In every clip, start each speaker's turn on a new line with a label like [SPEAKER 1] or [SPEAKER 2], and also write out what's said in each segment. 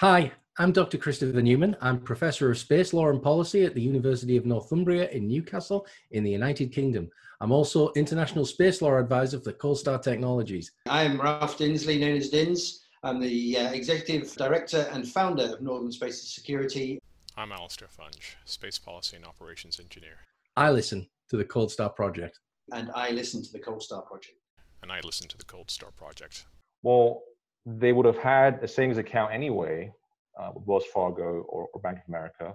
[SPEAKER 1] Hi, I'm Dr. Christopher Newman. I'm Professor of Space Law and Policy at the University of Northumbria in Newcastle in the United Kingdom. I'm also International Space Law Advisor for Coldstar Technologies.
[SPEAKER 2] I'm Ralph Dinsley, known as Dins. I'm the uh, Executive Director and Founder of Northern Space Security.
[SPEAKER 3] I'm Alistair Funge, Space Policy and Operations Engineer.
[SPEAKER 1] I listen to the Coldstar Project.
[SPEAKER 2] And I listen to the Coldstar Project.
[SPEAKER 3] And I listen to the Coldstar Project.
[SPEAKER 4] Well, they would have had a savings account anyway uh, with Wells Fargo or, or Bank of America.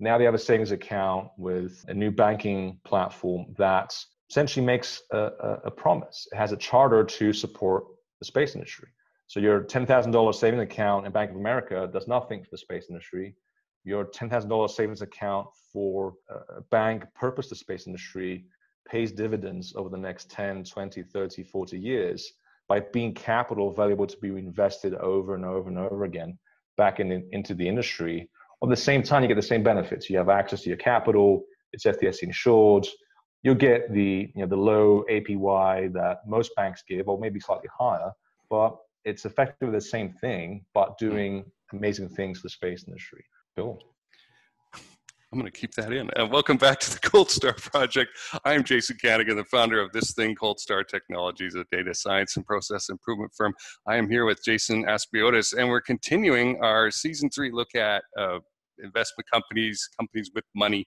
[SPEAKER 4] Now they have a savings account with a new banking platform that essentially makes a, a, a promise. It has a charter to support the space industry. So your $10,000 savings account in Bank of America does nothing for the space industry. Your $10,000 savings account for a bank purpose to space industry pays dividends over the next 10, 20, 30, 40 years by being capital valuable to be invested over and over and over again back in, into the industry. At the same time, you get the same benefits. You have access to your capital. It's FDIC insured. You'll get the you know the low APY that most banks give, or maybe slightly higher. But it's effectively the same thing, but doing amazing things for the space industry. Cool.
[SPEAKER 5] I'm going to keep that in. And welcome back to the Cold Star Project. I am Jason Kanigan, the founder of this thing, Coldstar Technologies, a data science and process improvement firm. I am here with Jason Aspiotis, and we're continuing our season three look at uh, investment companies, companies with money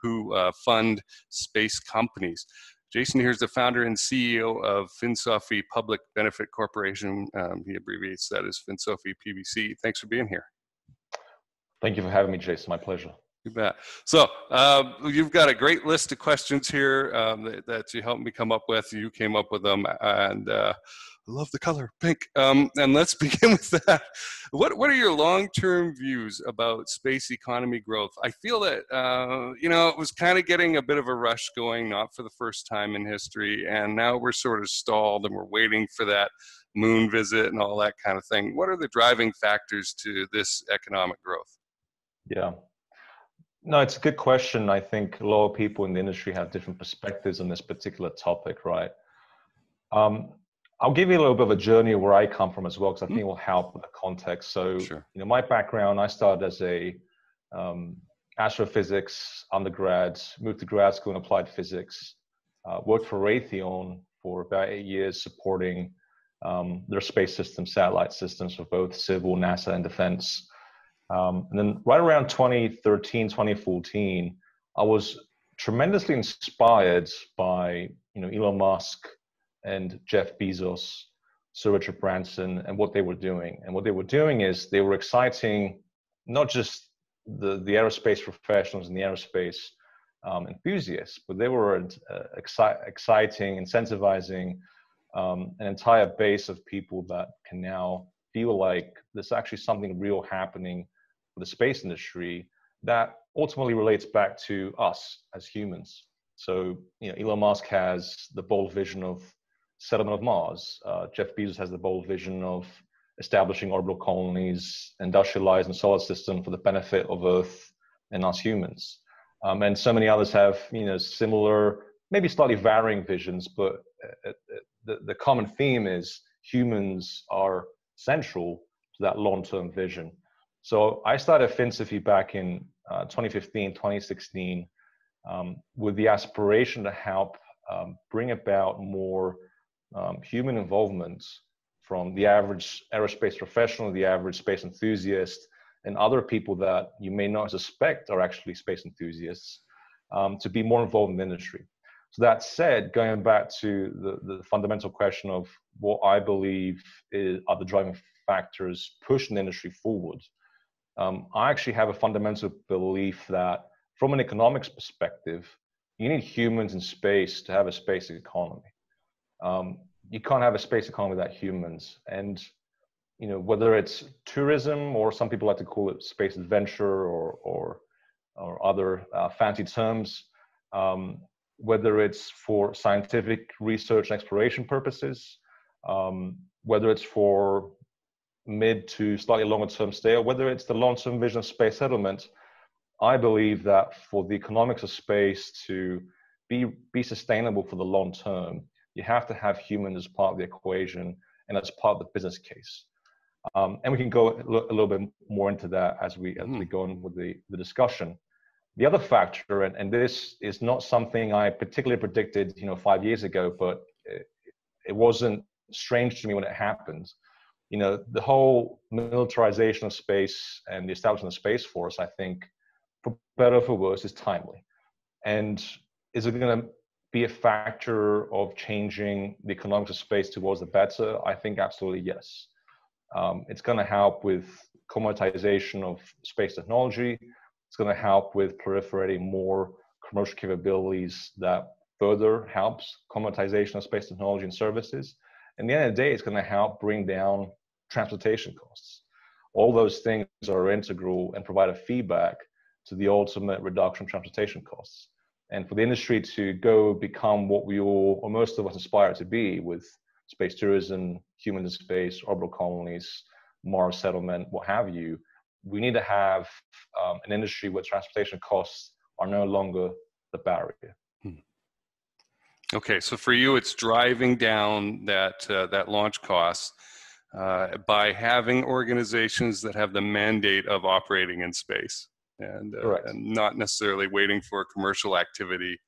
[SPEAKER 5] who uh, fund space companies. Jason here is the founder and CEO of FinSophy Public Benefit Corporation. Um, he abbreviates that as FinSophy PBC. Thanks for being here.
[SPEAKER 4] Thank you for having me, Jason. My pleasure.
[SPEAKER 5] You bet. So uh, you've got a great list of questions here um, that, that, you helped me come up with. You came up with them, and uh, I love the color pink. Um, and let's begin with that. What What are your long term views about space economy growth? I feel that uh, you know it was kind of getting a bit of a rush going, not for the first time in history, and now we're sort of stalled, and we're waiting for that moon visit and all that kind of thing. What are the driving factors to this economic growth?
[SPEAKER 4] Yeah. No, it's a good question. I think a lot of people in the industry have different perspectives on this particular topic, right? Um, I'll give you a little bit of a journey where I come from as well, because I think it will help with the context. So, sure. you know, my background, I started as a um, astrophysics undergrad, moved to grad school in applied physics, uh, worked for Raytheon for about eight years, supporting um, their space system, satellite systems for both civil, NASA, and defense. Um, and then right around 2013, 2014, I was tremendously inspired by you know Elon Musk and Jeff Bezos, Sir Richard Branson, and what they were doing. And what they were doing is they were exciting not just the, the aerospace professionals and the aerospace um, enthusiasts, but they were uh, exci- exciting, incentivizing um, an entire base of people that can now feel like there's actually something real happening the space industry that ultimately relates back to us as humans. So, you know, Elon Musk has the bold vision of settlement of Mars. Uh, Jeff Bezos has the bold vision of establishing orbital colonies, industrializing the solar system for the benefit of Earth and us humans. Um, and so many others have, you know, similar, maybe slightly varying visions, but uh, uh the, the common theme is humans are central to that long-term vision. So I started FinSophy back in uh, 2015, 2016, um, with the aspiration to help um, bring about more um, human involvement from the average aerospace professional, the average space enthusiast, and other people that you may not suspect are actually space enthusiasts um, to be more involved in the industry. So that said, going back to the, the fundamental question of what I believe is, are the driving factors pushing the industry forward, um, I actually have a fundamental belief that from an economics perspective, you need humans in space to have a space economy. Um, you can't have a space economy without humans. And you know, whether it's tourism or some people like to call it space adventure or or, or other uh, fancy terms, um, whether it's for scientific research and exploration purposes, um, whether it's for mid to slightly longer term stay, or whether it's the long term vision of space settlement, I believe that for the economics of space to be, be sustainable for the long term, you have to have humans as part of the equation and as part of the business case. Um, and we can go a little bit more into that as we as we hmm. go on with the, the discussion. The other factor, and, and this is not something I particularly predicted, you know, five years ago, but it, it wasn't strange to me when it happened. You know, the whole militarization of space and the establishment of space force, I think, for better or for worse, is timely. And is it going to be a factor of changing the economics of space towards the better? I think absolutely yes. Um, it's going to help with commoditization of space technology. It's going to help with proliferating more commercial capabilities that further helps commoditization of space technology and services. And the end of the day, it's going to help bring down transportation costs. All those things are integral and provide a feedback to the ultimate reduction of transportation costs. And for the industry to go become what we all, or most of us aspire to be with space tourism, human in space, orbital colonies, Mars settlement, what have you, we need to have um, an industry where transportation costs are no longer the barrier. Hmm.
[SPEAKER 5] Okay, so for you, it's driving down that uh, that launch cost uh, by having organizations that have the mandate of operating in space and, uh, and not necessarily waiting for commercial activity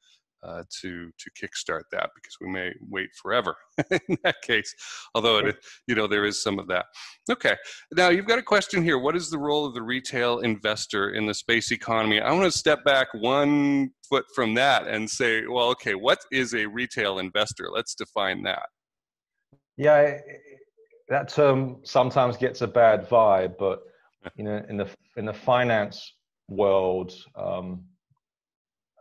[SPEAKER 5] uh, to to kickstart that because we may wait forever in that case. Although it, you know there is some of that. Okay, now you've got a question here. What is the role of the retail investor in the space economy? I want to step back one foot from that and say, well, okay, what is a retail investor? Let's define that.
[SPEAKER 4] Yeah, that term sometimes gets a bad vibe, but you know, in the in the finance world. Um,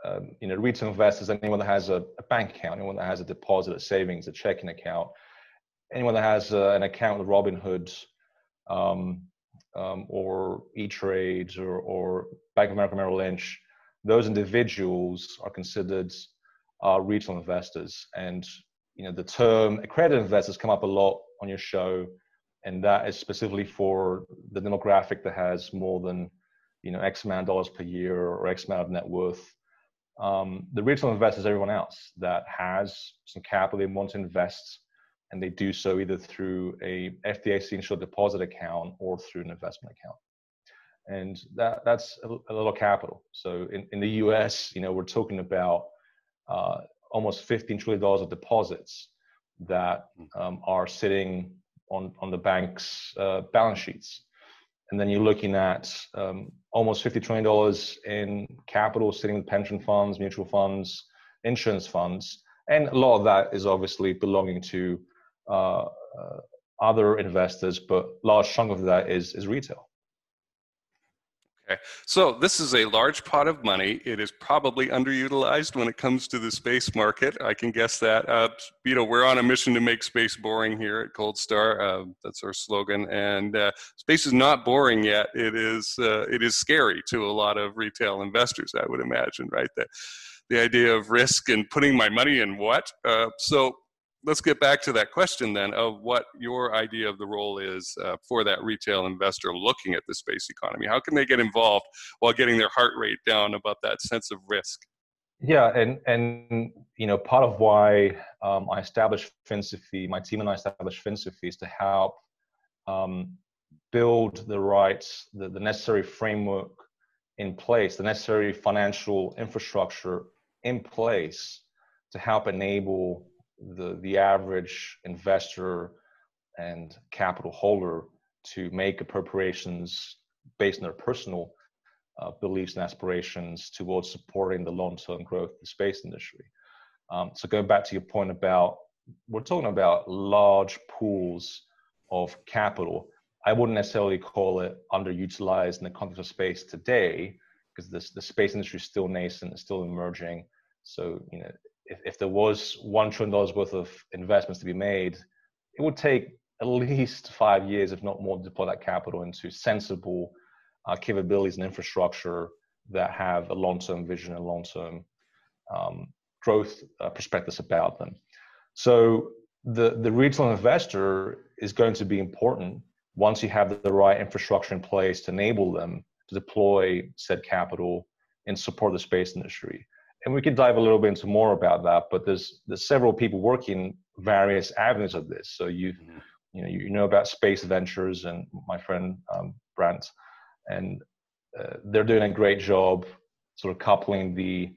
[SPEAKER 4] um, you know, retail investors, anyone that has a, a, bank account, anyone that has a deposit, a savings, a checking account, anyone that has uh, an account with Robinhood um, um, or E-Trade or, or Bank of America Merrill Lynch, those individuals are considered uh, retail investors. And you know, the term accredited investors come up a lot on your show, and that is specifically for the demographic that has more than you know X amount of dollars per year or X amount of net worth um, the retail investor is everyone else that has some capital they want to invest, and they do so either through a FDIC insured deposit account or through an investment account. And that, that's a, a little capital. So in, in the US, you know, we're talking about uh, almost $15 trillion of deposits that hmm. um, are sitting on, on the bank's uh, balance sheets and then you're looking at um, almost $50 trillion in capital sitting in pension funds, mutual funds, insurance funds. And a lot of that is obviously belonging to uh, uh, other investors, but large chunk of that is, is retail.
[SPEAKER 5] Okay, so this is a large pot of money. It is probably underutilized when it comes to the space market. I can guess that. Uh, you know, we're on a mission to make space boring here at Cold Star. Uh, that's our slogan. And uh, space is not boring yet. It is. Uh, it is scary to a lot of retail investors. I would imagine, right? That the idea of risk and putting my money in what. Uh, so let's get back to that question then of what your idea of the role is uh, for that retail investor looking at the space economy. How can they get involved while getting their heart rate down about that sense of risk?
[SPEAKER 4] Yeah, and and you know part of why um, I established FinSophy, my team and I established FinSophy is to help um, build the right, the, the necessary framework in place, the necessary financial infrastructure in place to help enable the, the average investor and capital holder to make appropriations based on their personal uh, beliefs and aspirations towards supporting the long-term growth of the space industry. Um, so going back to your point about, we're talking about large pools of capital. I wouldn't necessarily call it underutilized in the context of space today, because the space industry is still nascent, it's still emerging. So, you know, if, if there was one trillion dollars worth of investments to be made, it would take at least five years, if not more, to deploy that capital into sensible uh, capabilities and infrastructure that have a long-term vision and long-term um, growth uh, perspectives about them. So the the retail investor is going to be important once you have the right infrastructure in place to enable them to deploy said capital and support the space industry and we could dive a little bit into more about that but there's there's several people working various avenues of this so you mm-hmm. you know, you know about Space Ventures and my friend um, Brant, and uh, they're doing a great job sort of coupling the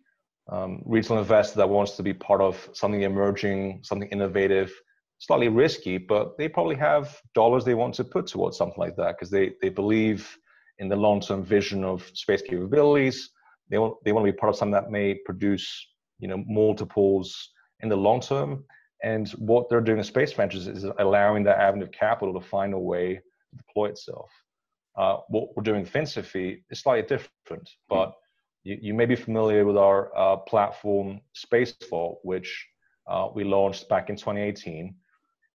[SPEAKER 4] um, retail investor that wants to be part of something emerging, something innovative, slightly risky, but they probably have dollars they want to put towards something like that because they, they believe in the long-term vision of space capabilities. They want, they want to be part of something that may produce, you know, multiples in the long term. And what they're doing in Space Ventures is allowing that avenue of capital to find a way to deploy itself. Uh, what we're doing with FinSophy is slightly different, but you, you may be familiar with our uh, platform Space Vault, which uh, we launched back in 2018.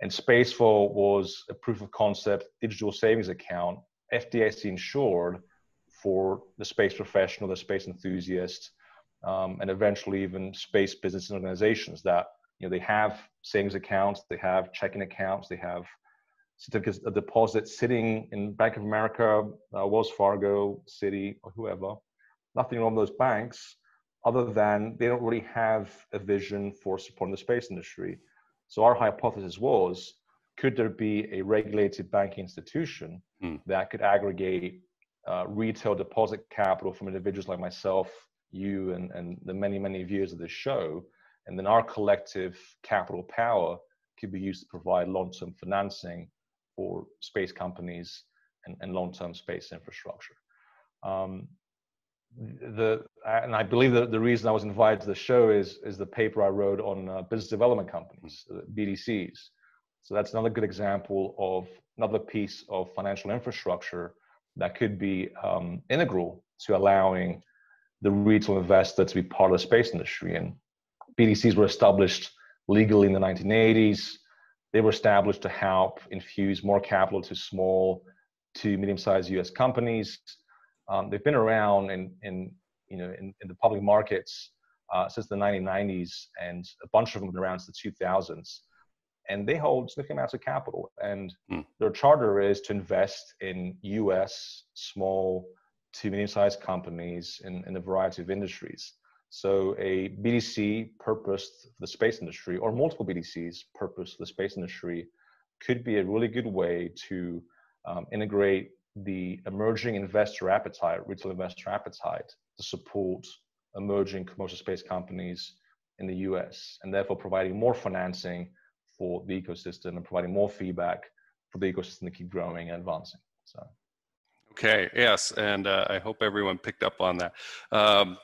[SPEAKER 4] And Space Vault was a proof of concept digital savings account, FDIC insured for the space professional, the space enthusiast, um, and eventually even space business organizations that you know they have savings accounts, they have checking accounts, they have certificates of deposit sitting in Bank of America, uh, Wells Fargo, Citi, or whoever, nothing wrong with those banks other than they don't really have a vision for supporting the space industry. So our hypothesis was, could there be a regulated banking institution mm. that could aggregate uh, retail deposit capital from individuals like myself, you, and, and the many, many viewers of this show, and then our collective capital power could be used to provide long-term financing for space companies and, and long-term space infrastructure. Um, the and I believe that the reason I was invited to the show is is the paper I wrote on uh, business development companies, BDCs. So that's another good example of another piece of financial infrastructure that could be um, integral to allowing the retail investor to be part of the space industry. And BDCs were established legally in the 1980s. They were established to help infuse more capital to small to medium-sized U.S. companies um, they've been around in, in you know in, in the public markets uh, since the 1990s, and a bunch of them have been around since the 2000s. And they hold significant amounts of capital, and mm. their charter is to invest in U.S. small to medium-sized companies in, in a variety of industries. So a BDC purposed for the space industry, or multiple BDCs purposed for the space industry, could be a really good way to um, integrate the emerging investor appetite, retail investor appetite to support emerging commercial space companies in the US, and therefore providing more financing for the ecosystem and providing more feedback for the ecosystem to keep growing and advancing. So.
[SPEAKER 5] Okay, yes, and uh, I hope everyone picked up on that. Um,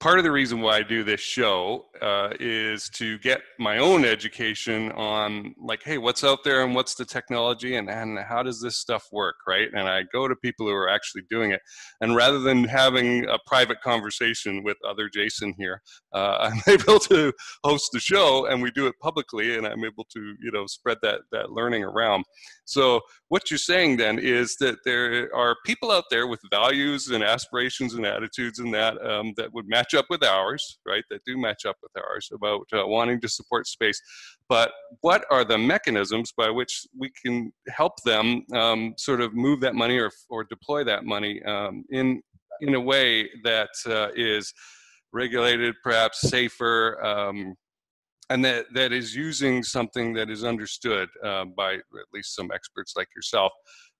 [SPEAKER 5] part of the reason why I do this show uh, is to get my own education on like, hey, what's out there and what's the technology and, and how does this stuff work, right? And I go to people who are actually doing it. And rather than having a private conversation with other Jason here, uh, I'm able to host the show and we do it publicly and I'm able to, you know, spread that, that learning around. So what you're saying then is that there are people out there with values and aspirations and attitudes and that um, that would match up with ours, right? That do match up with ours about uh, wanting to support space. But what are the mechanisms by which we can help them um, sort of move that money or, or deploy that money um, in in a way that uh, is regulated, perhaps safer, um, and that, that is using something that is understood uh, by at least some experts like yourself,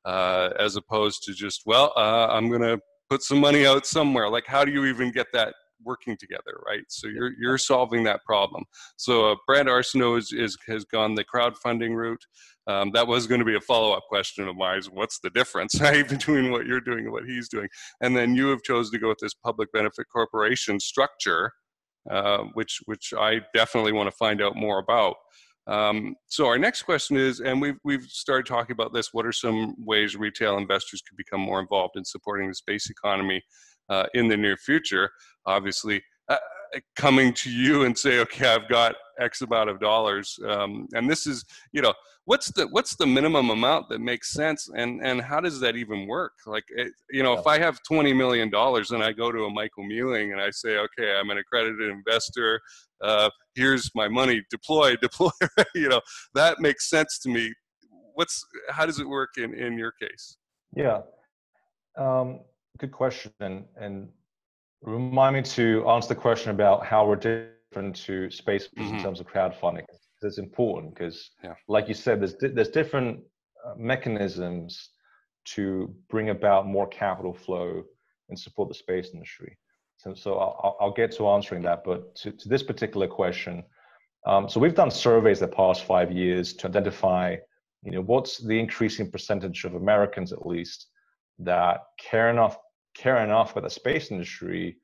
[SPEAKER 5] uh, as opposed to just, well, uh, I'm going to put some money out somewhere. Like, how do you even get that working together, right? So you're you're solving that problem. So uh, Brad Arsenault is, is has gone the crowdfunding route. Um, that was going to be a follow-up question of mine. What's the difference right, between what you're doing and what he's doing? And then you have chosen to go with this public benefit corporation structure, uh, which which I definitely want to find out more about. Um, so our next question is, and we've we've started talking about this. What are some ways retail investors could become more involved in supporting the space economy uh, in the near future? Obviously, uh, coming to you and say, okay, I've got X amount of dollars, um, and this is, you know, what's the what's the minimum amount that makes sense, and and how does that even work? Like, it, you know, if I have twenty million dollars and I go to a Michael Mealling and I say, okay, I'm an accredited investor, uh, here's my money, deploy, deploy, you know, that makes sense to me. What's how does it work in in your case?
[SPEAKER 4] Yeah, um, good question, and and Remind me to answer the question about how we're different to space mm-hmm. in terms of crowdfunding. it's important because,
[SPEAKER 5] Yeah.
[SPEAKER 4] like you said, there's there's different uh, mechanisms to bring about more capital flow and support the space industry. So, so I'll, I'll- I'll get to answering that. But to, to this particular question, um, so we've done surveys the past five years to identify, you know, what's the increasing percentage of Americans, at least, that care enough care enough about the space industry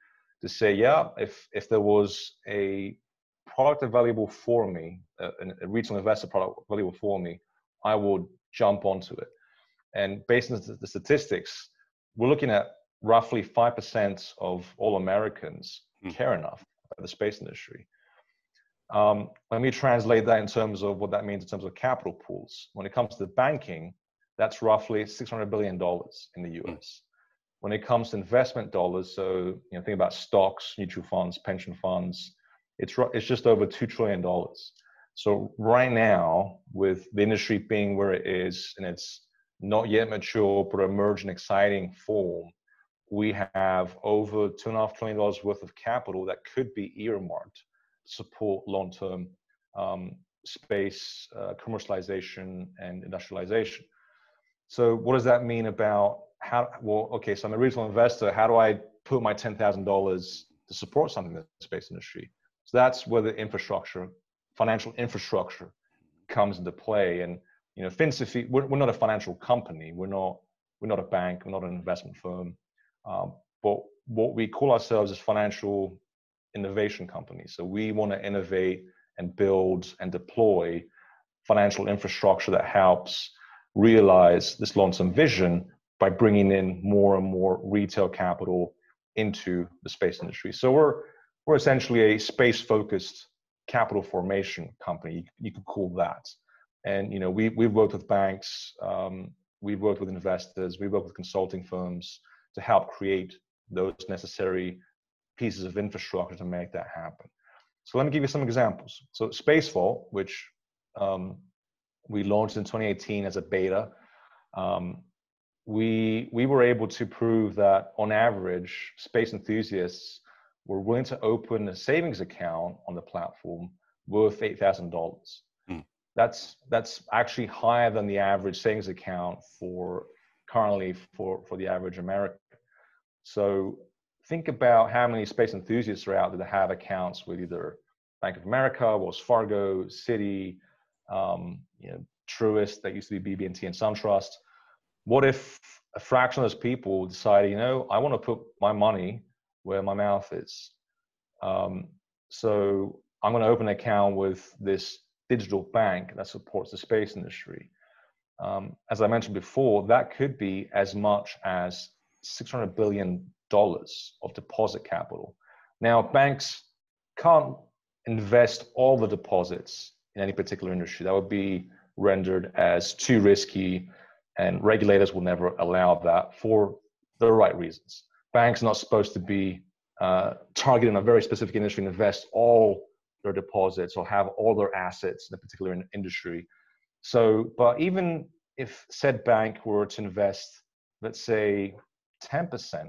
[SPEAKER 4] to say, yeah, if if there was a product available for me, a, a retail investor product available for me, I would jump onto it. And based on the statistics, we're looking at roughly 5% of all Americans
[SPEAKER 5] Hmm.
[SPEAKER 4] care enough about the space industry. Um, let me translate that in terms of what that means in terms of capital pools. When it comes to banking, that's roughly $600 billion in the US. When it comes to investment dollars, so you know, think about stocks, mutual funds, pension funds, it's, it's just over $2 trillion. So right now, with the industry being where it is, and it's not yet mature, but emerging exciting form, we have over two and a half trillion dollars worth of capital that could be earmarked to support long-term um, space uh, commercialization and industrialization. So what does that mean about how? Well, okay, so I'm a retail investor. How do I put my ten thousand dollars to support something in the space industry? So that's where the infrastructure, financial infrastructure, comes into play. And you know, FinSophy, we're, we're not a financial company. We're not we're not a bank. We're not an investment firm. Um, but what we call ourselves is financial innovation company. So we want to innovate and build and deploy financial infrastructure that helps realize this long-term vision by bringing in more and more retail capital into the space industry. So we're we're essentially a space-focused capital formation company. You, you could call that. And you know, we we've worked with banks, um, we've worked with investors, we've worked with consulting firms to help create those necessary pieces of infrastructure to make that happen. So let me give you some examples. So SpaceVault, which um, we launched in 2018 as a beta, um, we we were able to prove that on average, space enthusiasts were willing to open a savings account on the platform worth eight thousand dollars.
[SPEAKER 5] Hmm.
[SPEAKER 4] That's that's actually higher than the average savings account for currently for for the average American. So think about how many space enthusiasts are out there that have accounts with either Bank of America, Wells Fargo, Citi, um, you know, Truist, that used to be BB&T and SunTrust. What if a fraction of those people decide, you know, I want to put my money where my mouth is? Um, so I'm going to open an account with this digital bank that supports the space industry. Um, as I mentioned before, that could be as much as $600 billion of deposit capital. Now, banks can't invest all the deposits in any particular industry. That would be rendered as too risky, and regulators will never allow that for the right reasons. Banks are not supposed to be uh, targeting a very specific industry and invest all their deposits or have all their assets in a particular in- industry. So, but even if said bank were to invest, let's say, 10%,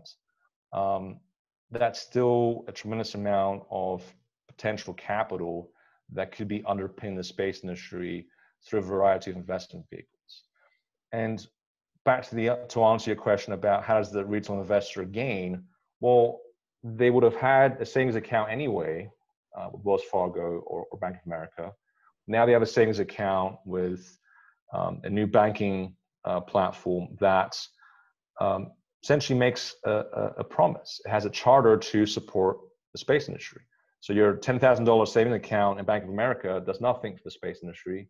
[SPEAKER 4] um, that's still a tremendous amount of potential capital that could be underpinning the space industry through a variety of investment vehicles. And back to the to answer your question about how does the retail investor gain? Well, they would have had a savings account anyway uh, with Wells Fargo or, or, Bank of America. Now they have a savings account with um, a new banking uh, platform that um, essentially makes a, a, a, promise. It has a charter to support the space industry. So your $10,000 savings account in Bank of America does nothing for the space industry.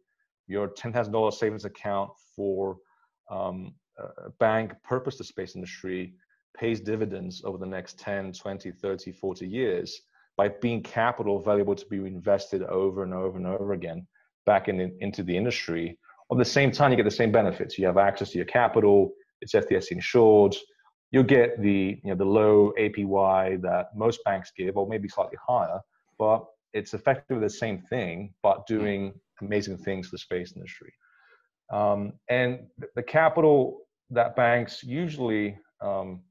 [SPEAKER 4] Your $10,000 savings account for um, a bank purpose the space industry pays dividends over the next 10, 20, 30, 40 years by being capital valuable to be invested over and over and over again back in, in, into the industry. At the same time, you get the same benefits. You have access to your capital. It's FDIC insured. You'll get the you know the low APY that most banks give, or maybe slightly higher, but it's effectively the same thing, but doing amazing things for the space industry. Um, and the capital that banks usually um,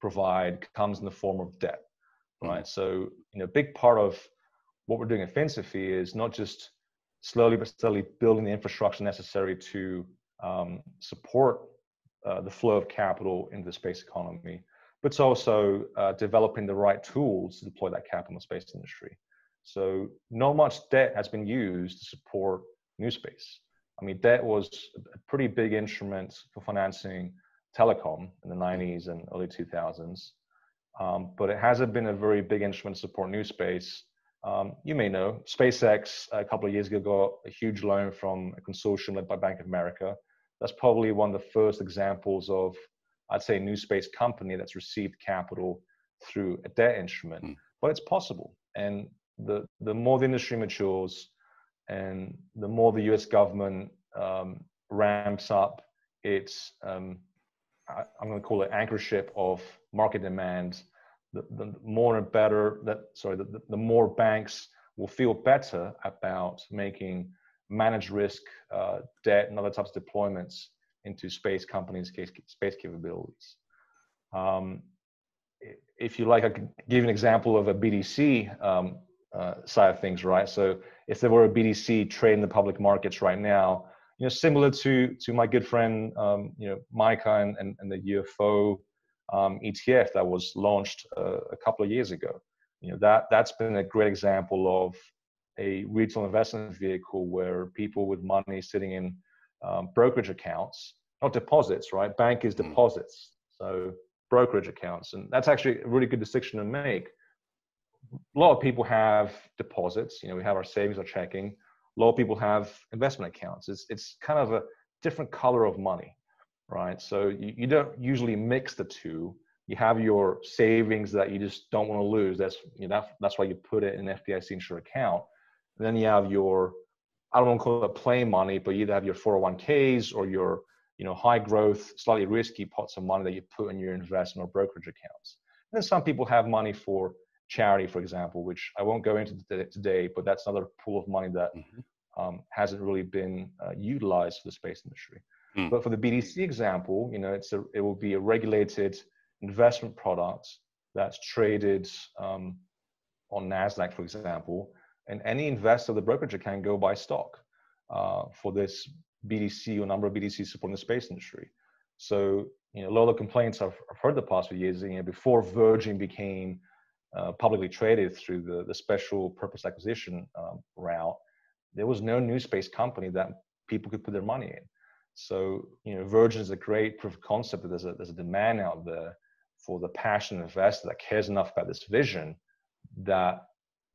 [SPEAKER 4] provide comes in the form of debt, right? Mm-hmm. So, you know, a big part of what we're doing at is not just slowly but steadily building the infrastructure necessary to um, support uh, the flow of capital into the space economy, but it's also uh, developing the right tools to deploy that capital in the space industry. So not much debt has been used to support new space. I mean, debt was a pretty big instrument for financing telecom in the 90s and early 2000s, um, but it hasn't been a very big instrument to support new space. Um, you may know SpaceX a couple of years ago got a huge loan from a consortium led by Bank of America. That's probably one of the first examples of, I'd say, a new space company that's received capital through a debt instrument. Mm. But it's possible. And the, the more the industry matures and the more the US government um, ramps up its, um, I, am going to call it anchorship of market demand, the, the more and better that, sorry, the, the more banks will feel better about making managed risk uh, debt and other types of deployments into space companies, space capabilities. Um, if you like, I could give an example of a BDC um, uh, side of things, right? So if there were a BDC trade in the public markets right now, you know, similar to to my good friend, um, you know, Micah and, and, and the UFO um, ETF that was launched uh, a couple of years ago. You know, that that's been a great example of a retail investment vehicle where people with money sitting in um, brokerage accounts, not deposits, right? Bank is hmm. deposits, so brokerage accounts, and that's actually a really good distinction to make a lot of people have deposits. You know, we have our savings, our checking. A lot of people have investment accounts. It's it's kind of a different color of money, right? So you, you don't usually mix the two. You have your savings that you just don't want to lose. That's you know that's, that's why you put it in an FDIC insured account. And then you have your I don't want to call it play money, but you either have your 401ks or your you know high growth, slightly risky pots of money that you put in your investment or brokerage accounts. And then some people have money for charity, for example, which I won't go into today, but that's another pool of money that mm-hmm. um, hasn't really been uh, utilized for the space industry. Mm. But for the BDC example, you know, it's a, it will be a regulated investment product that's traded um, on Nasdaq, for example, and any investor of the brokerage can go buy stock uh, for this BDC or number of BDCs supporting the space industry. So, you know, a lot of the complaints I've, I've heard the past few years, you know, before Virgin became uh, publicly traded through the, the special purpose acquisition um, route, there was no new space company that people could put their money in. So, you know, Virgin is a great proof of concept that there's a, there's a demand out there for the passionate investor that cares enough about this vision that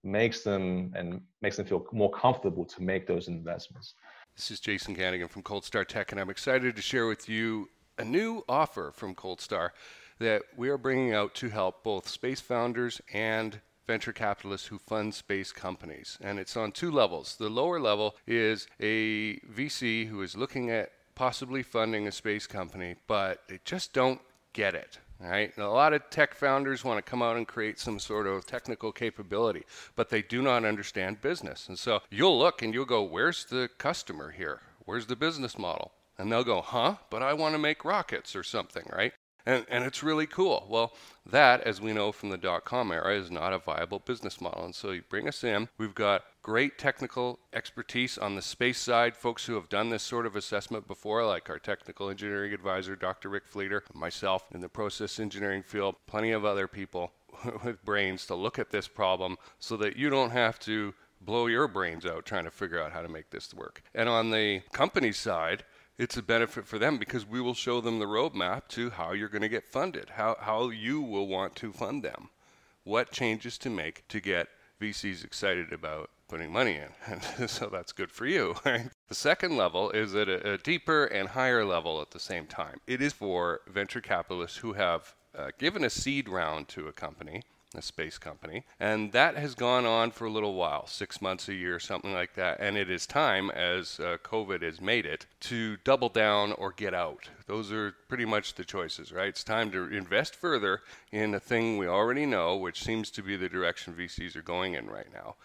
[SPEAKER 4] makes them and makes them feel more comfortable to make those investments.
[SPEAKER 6] This is Jason Kanigan from Cold Star Tech, and I'm excited to share with you a new offer from Cold Star that we are bringing out to help both space founders and venture capitalists who fund space companies. And it's on two levels. The lower level is a VC who is looking at possibly funding a space company, but they just don't get it. Right? And a lot of tech founders want to come out and create some sort of technical capability, but they do not understand business. And so you'll look and you'll go, Where's the customer here? Where's the business model? And they'll go, Huh? But I want to make rockets or something, right? And, and it's really cool. Well, that, as we know from the dot com era, is not a viable business model. And so you bring us in. We've got great technical expertise on the space side, folks who have done this sort of assessment before, like our technical engineering advisor, Dr. Rick Fleeter, myself in the process engineering field, plenty of other people with brains to look at this problem so that you don't have to blow your brains out trying to figure out how to make this work. And on the company side, it's a benefit for them because we will show them the roadmap to how you're going to get funded, how, how you will want to fund them, what changes to make to get VCs excited about putting money in. So that's good for you. Right? The second level is at a, a, deeper and higher level at the same time. It is for venture capitalists who have uh, given a seed round to a company a space company. And that has gone on for a little while, six months, a year, something like that. And it is time, as uh, COVID has made it, to double down or get out. Those are pretty much the choices, right? It's time to invest further in a thing we already know, which seems to be the direction VCs are going in right now.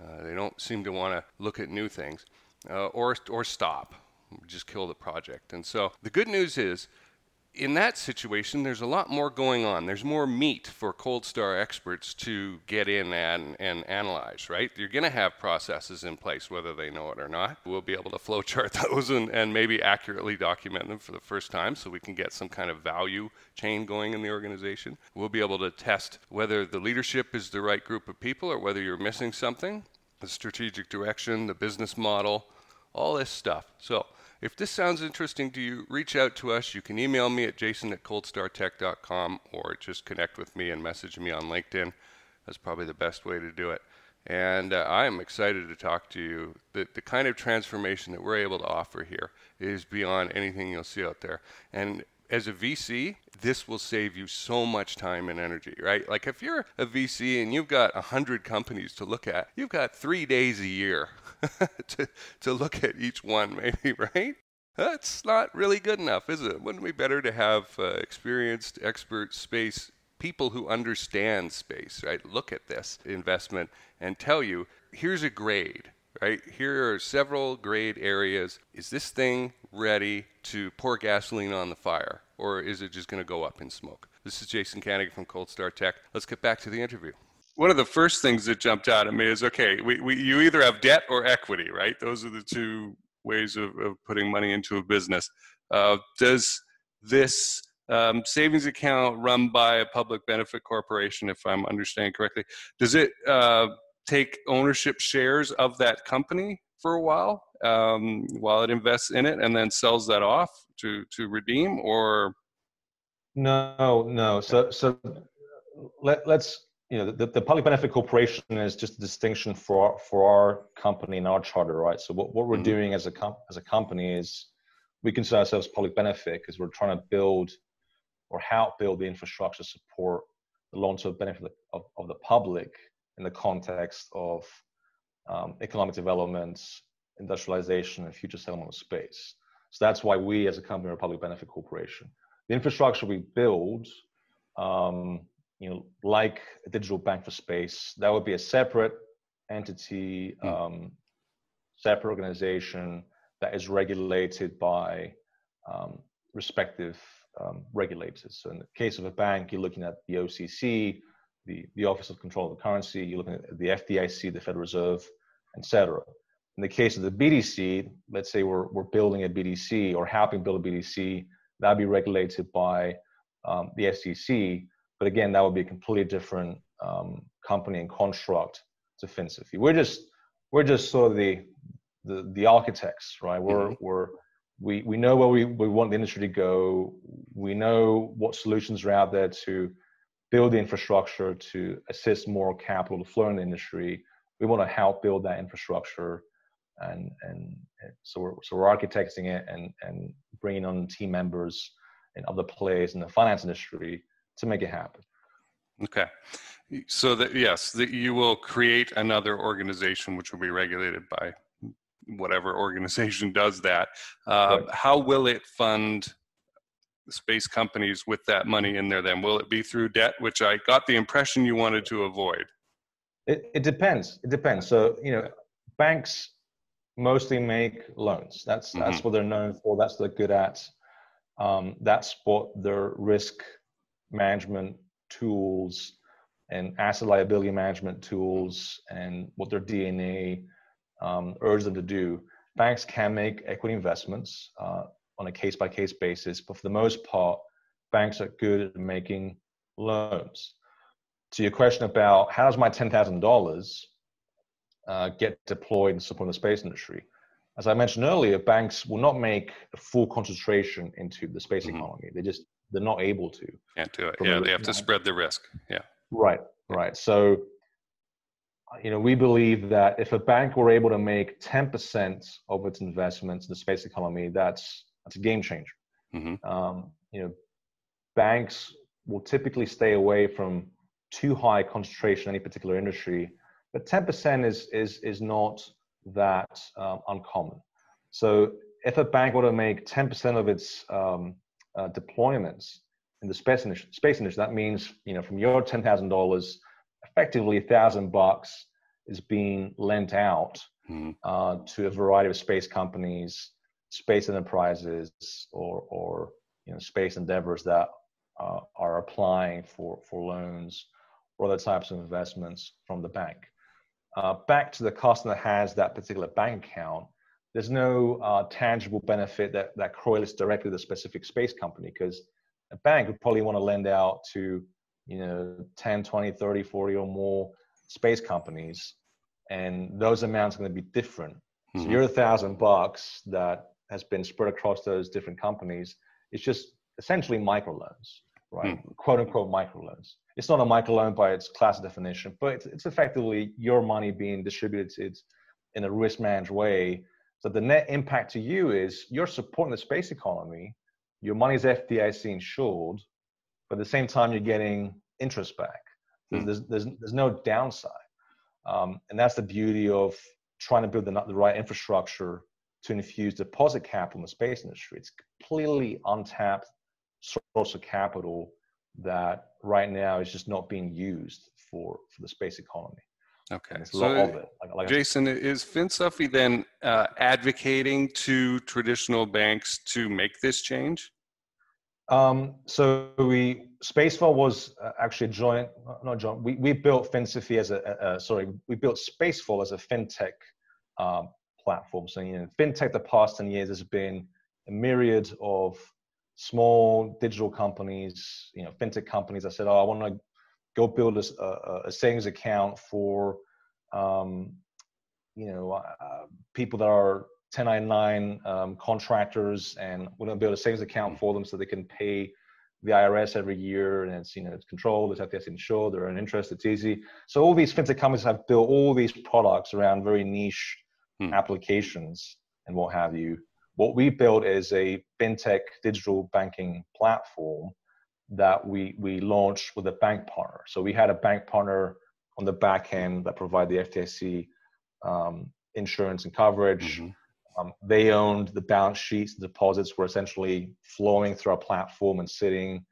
[SPEAKER 6] Uh, they don't seem to want to look at new things uh, or, or stop, just kill the project. And so the good news is in that situation, there's a lot more going on. There's more meat for cold star experts to get in and, and analyze, right? You're going to have processes in place, whether they know it or not. We'll be able to flowchart those and, and maybe accurately document them for the first time so we can get some kind of value chain going in the organization. We'll be able to test whether the leadership is the right group of people or whether you're missing something, the strategic direction, the business model, all this stuff. So, if this sounds interesting to you, reach out to us. You can email me at jason at coldstartech.com or just connect with me and message me on LinkedIn. That's probably the best way to do it. And uh, I am excited to talk to you. The, the kind of transformation that we're able to offer here is beyond anything you'll see out there. And as a VC, this will save you so much time and energy, right? Like if you're a VC and you've got 100 companies to look at, you've got three days a year to, to look at each one, maybe, right? That's not really good enough, is it? Wouldn't it be better to have uh, experienced, expert space people who understand space, right? Look at this investment and tell you here's a grade right? Here are several grade areas. Is this thing ready to pour gasoline on the fire, or is it just going to go up in smoke? This is Jason Kanigan from Cold Star Tech. Let's get back to the interview. One of the first things that jumped out at me is okay, we, we, you either have debt or equity, right? Those are the two ways of, of putting money into a business. Uh, does this um, savings account run by a public benefit corporation, if I'm understanding correctly, does it uh, take ownership shares of that company for a while um, while it invests in it and then sells that off to to redeem or
[SPEAKER 4] no no so so let, let's you know the, the public benefit corporation is just a distinction for our, for our company and our charter right so what, what we're mm-hmm. doing as a com- as a company is we consider ourselves public benefit because we're trying to build or help build the infrastructure support the long-term benefit of, of the public in the context of um, economic development, industrialization, and future settlement of space. So that's why we, as a company, are a public benefit corporation. The infrastructure we build, um, you know, like a digital bank for space, that would be a separate entity, hmm. um, separate organization that is regulated by um, respective um, regulators. So in the case of a bank, you're looking at the OCC, the, the Office of Control of the Currency, you're looking at the FDIC, the Federal Reserve, etc. In the case of the BDC, let's say we're, we're building a BDC or helping build a BDC, that'd be regulated by um, the SEC. But again, that would be a completely different um, company and construct to FinSophy. We're just we're just sort of the the, the architects, right? We're mm-hmm. we're we, we know where we, we want the industry to go. We know what solutions are out there to build the infrastructure to assist more capital to flow in the industry. We want to help build that infrastructure, and and, so we're so we're architecting it and and bringing on team members and other players in the finance industry to make it happen.
[SPEAKER 6] Okay, so that yes, that you will create another organization which will be regulated by whatever organization does that. Uh, right. How will it fund space companies with that money in there then? Will it be through debt, which I got the impression you wanted to avoid?
[SPEAKER 4] It, it depends. It depends. So, you know, banks mostly make loans. That's mm-hmm. that's what they're known for. That's what they're good at. Um, that's what their risk management tools and asset liability management tools and what their DNA um, urges them to do. Banks can make equity investments. Uh, on a case by case basis, but for the most part, banks are good at making loans. To your question about how does my $10,000 uh, get deployed in support of the space industry? As I mentioned earlier, banks will not make a full concentration into the space mm-hmm. economy. They just they're not able to.
[SPEAKER 6] Can't do it. Yeah, they have to spread the risk. Yeah.
[SPEAKER 4] Right. Right. So, you know, we believe that if a bank were able to make 10% of its investments in the space economy, that's that's a game changer. Mm-hmm. Um, you know, banks will typically stay away from too high concentration in any particular industry, but 10% is is is not that um, uncommon. So if a bank were to make 10% of its um, uh, deployments in the space industry, space industry, that means you know from your ten thousand dollars, effectively a thousand bucks is being lent out mm-hmm. uh, to a variety of space companies space enterprises or, or you know space endeavors that uh, are applying for for loans or other types of investments from the bank. Uh, back to the customer that has that particular bank account, there's no uh, tangible benefit that, that correlates directly to the specific space company because a bank would probably want to lend out to you know 10 20 30 40 or more space companies and those amounts are going to be different mm-hmm. so your thousand bucks that has been spread across those different companies it's just essentially microloans right mm. quote unquote microloans it's not a microloan by its class definition but it's, it's effectively your money being distributed in a risk managed way so the net impact to you is you're supporting the space economy, your money's FDIC insured, but at the same time you're getting interest back. There's, mm. there's, there's, there's, no downside. Um, and that's the beauty of trying to build the, the right infrastructure to infuse deposit capital in the space industry. It's completely untapped source of capital that right now is just not being used for, for the space economy.
[SPEAKER 5] Okay. So, like, like Jason, is FinSophy then uh, advocating to traditional banks to make this change?
[SPEAKER 4] Um, so we Spacevault was uh, actually a joint, not joint. We, we built FinSophy as a, a, a, sorry, we built Spacevault as a fintech um, platform. So you know, fintech the past ten years has been a myriad of small digital companies, you know, fintech companies. that said, oh, I want to go build a, a, a savings account for um, you know uh, people that are 1099 um, contractors and we're going to build a savings account for them so they can pay the IRS every year and it's you know it's controlled, it's FDIC insured, they're an interest, it's easy. So all these fintech companies have built all these products around very niche hmm. applications and what have you. What we built is a fintech digital banking platform that we we launched with a bank partner. So we had a bank partner on the back end that provide the FDIC um, insurance and coverage. Mm-hmm. Um, they owned the balance sheets. The deposits were essentially flowing through our platform and sitting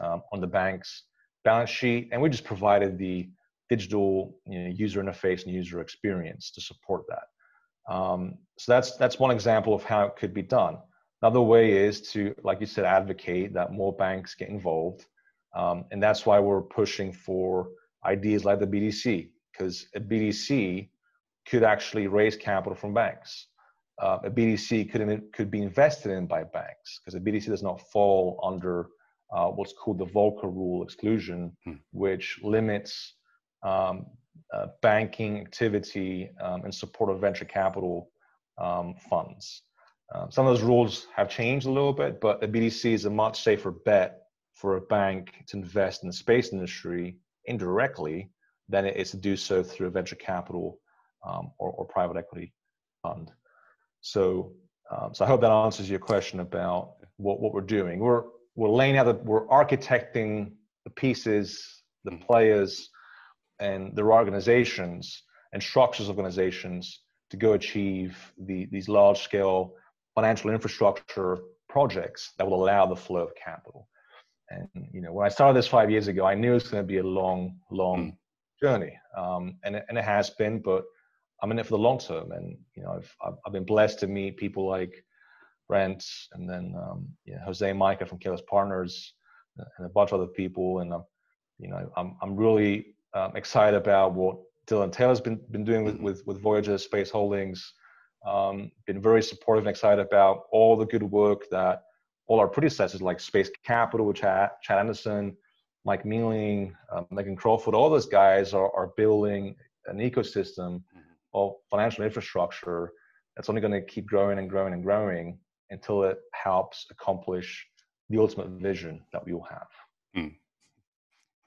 [SPEAKER 4] um, on the bank's balance sheet, and we just provided the digital you know, user interface and user experience to support that. Um, so that's that's one example of how it could be done. Another way is to, like you said, advocate that more banks get involved. Um, and that's why we're pushing for ideas like the BDC, because a BDC could actually raise capital from banks. Uh, a BDC could, could be invested in by banks, because a BDC does not fall under uh, what's called the Volcker rule exclusion, hmm. which limits um, uh, banking activity um, in support of venture capital um, funds. Um, some of those rules have changed a little bit, but the BDC is a much safer bet for a bank to invest in the space industry indirectly than it is to do so through a venture capital um, or, or, private equity fund. So, um, so I hope that answers your question about what, what we're doing. We're we're laying out the we're architecting the pieces, the mm-hmm. players, and their organizations and structures organizations to go achieve the, these large scale financial infrastructure projects that will allow the flow of capital. And you know, when I started this five years ago, I knew it was going to be a long, long mm. journey, um, and it, and it has been. But I'm in it for the long term, and you know, I've I've been blessed to meet people like Brent, and then um, you know, Jose Micah from Kalos Partners, and a bunch of other people, and I'm, you know, I'm I'm really um, excited about what Dylan Taylor's been been doing with mm-hmm. with, with Voyager Space Holdings um, been very supportive and excited about all the good work that all our predecessors like Space Capital, which had Chad Anderson, Mike Mealling, um, Megan Crawford, all those guys are, are building an ecosystem mm-hmm. of financial infrastructure that's only going to keep growing and growing and growing until it helps accomplish the ultimate vision that we all have. Mm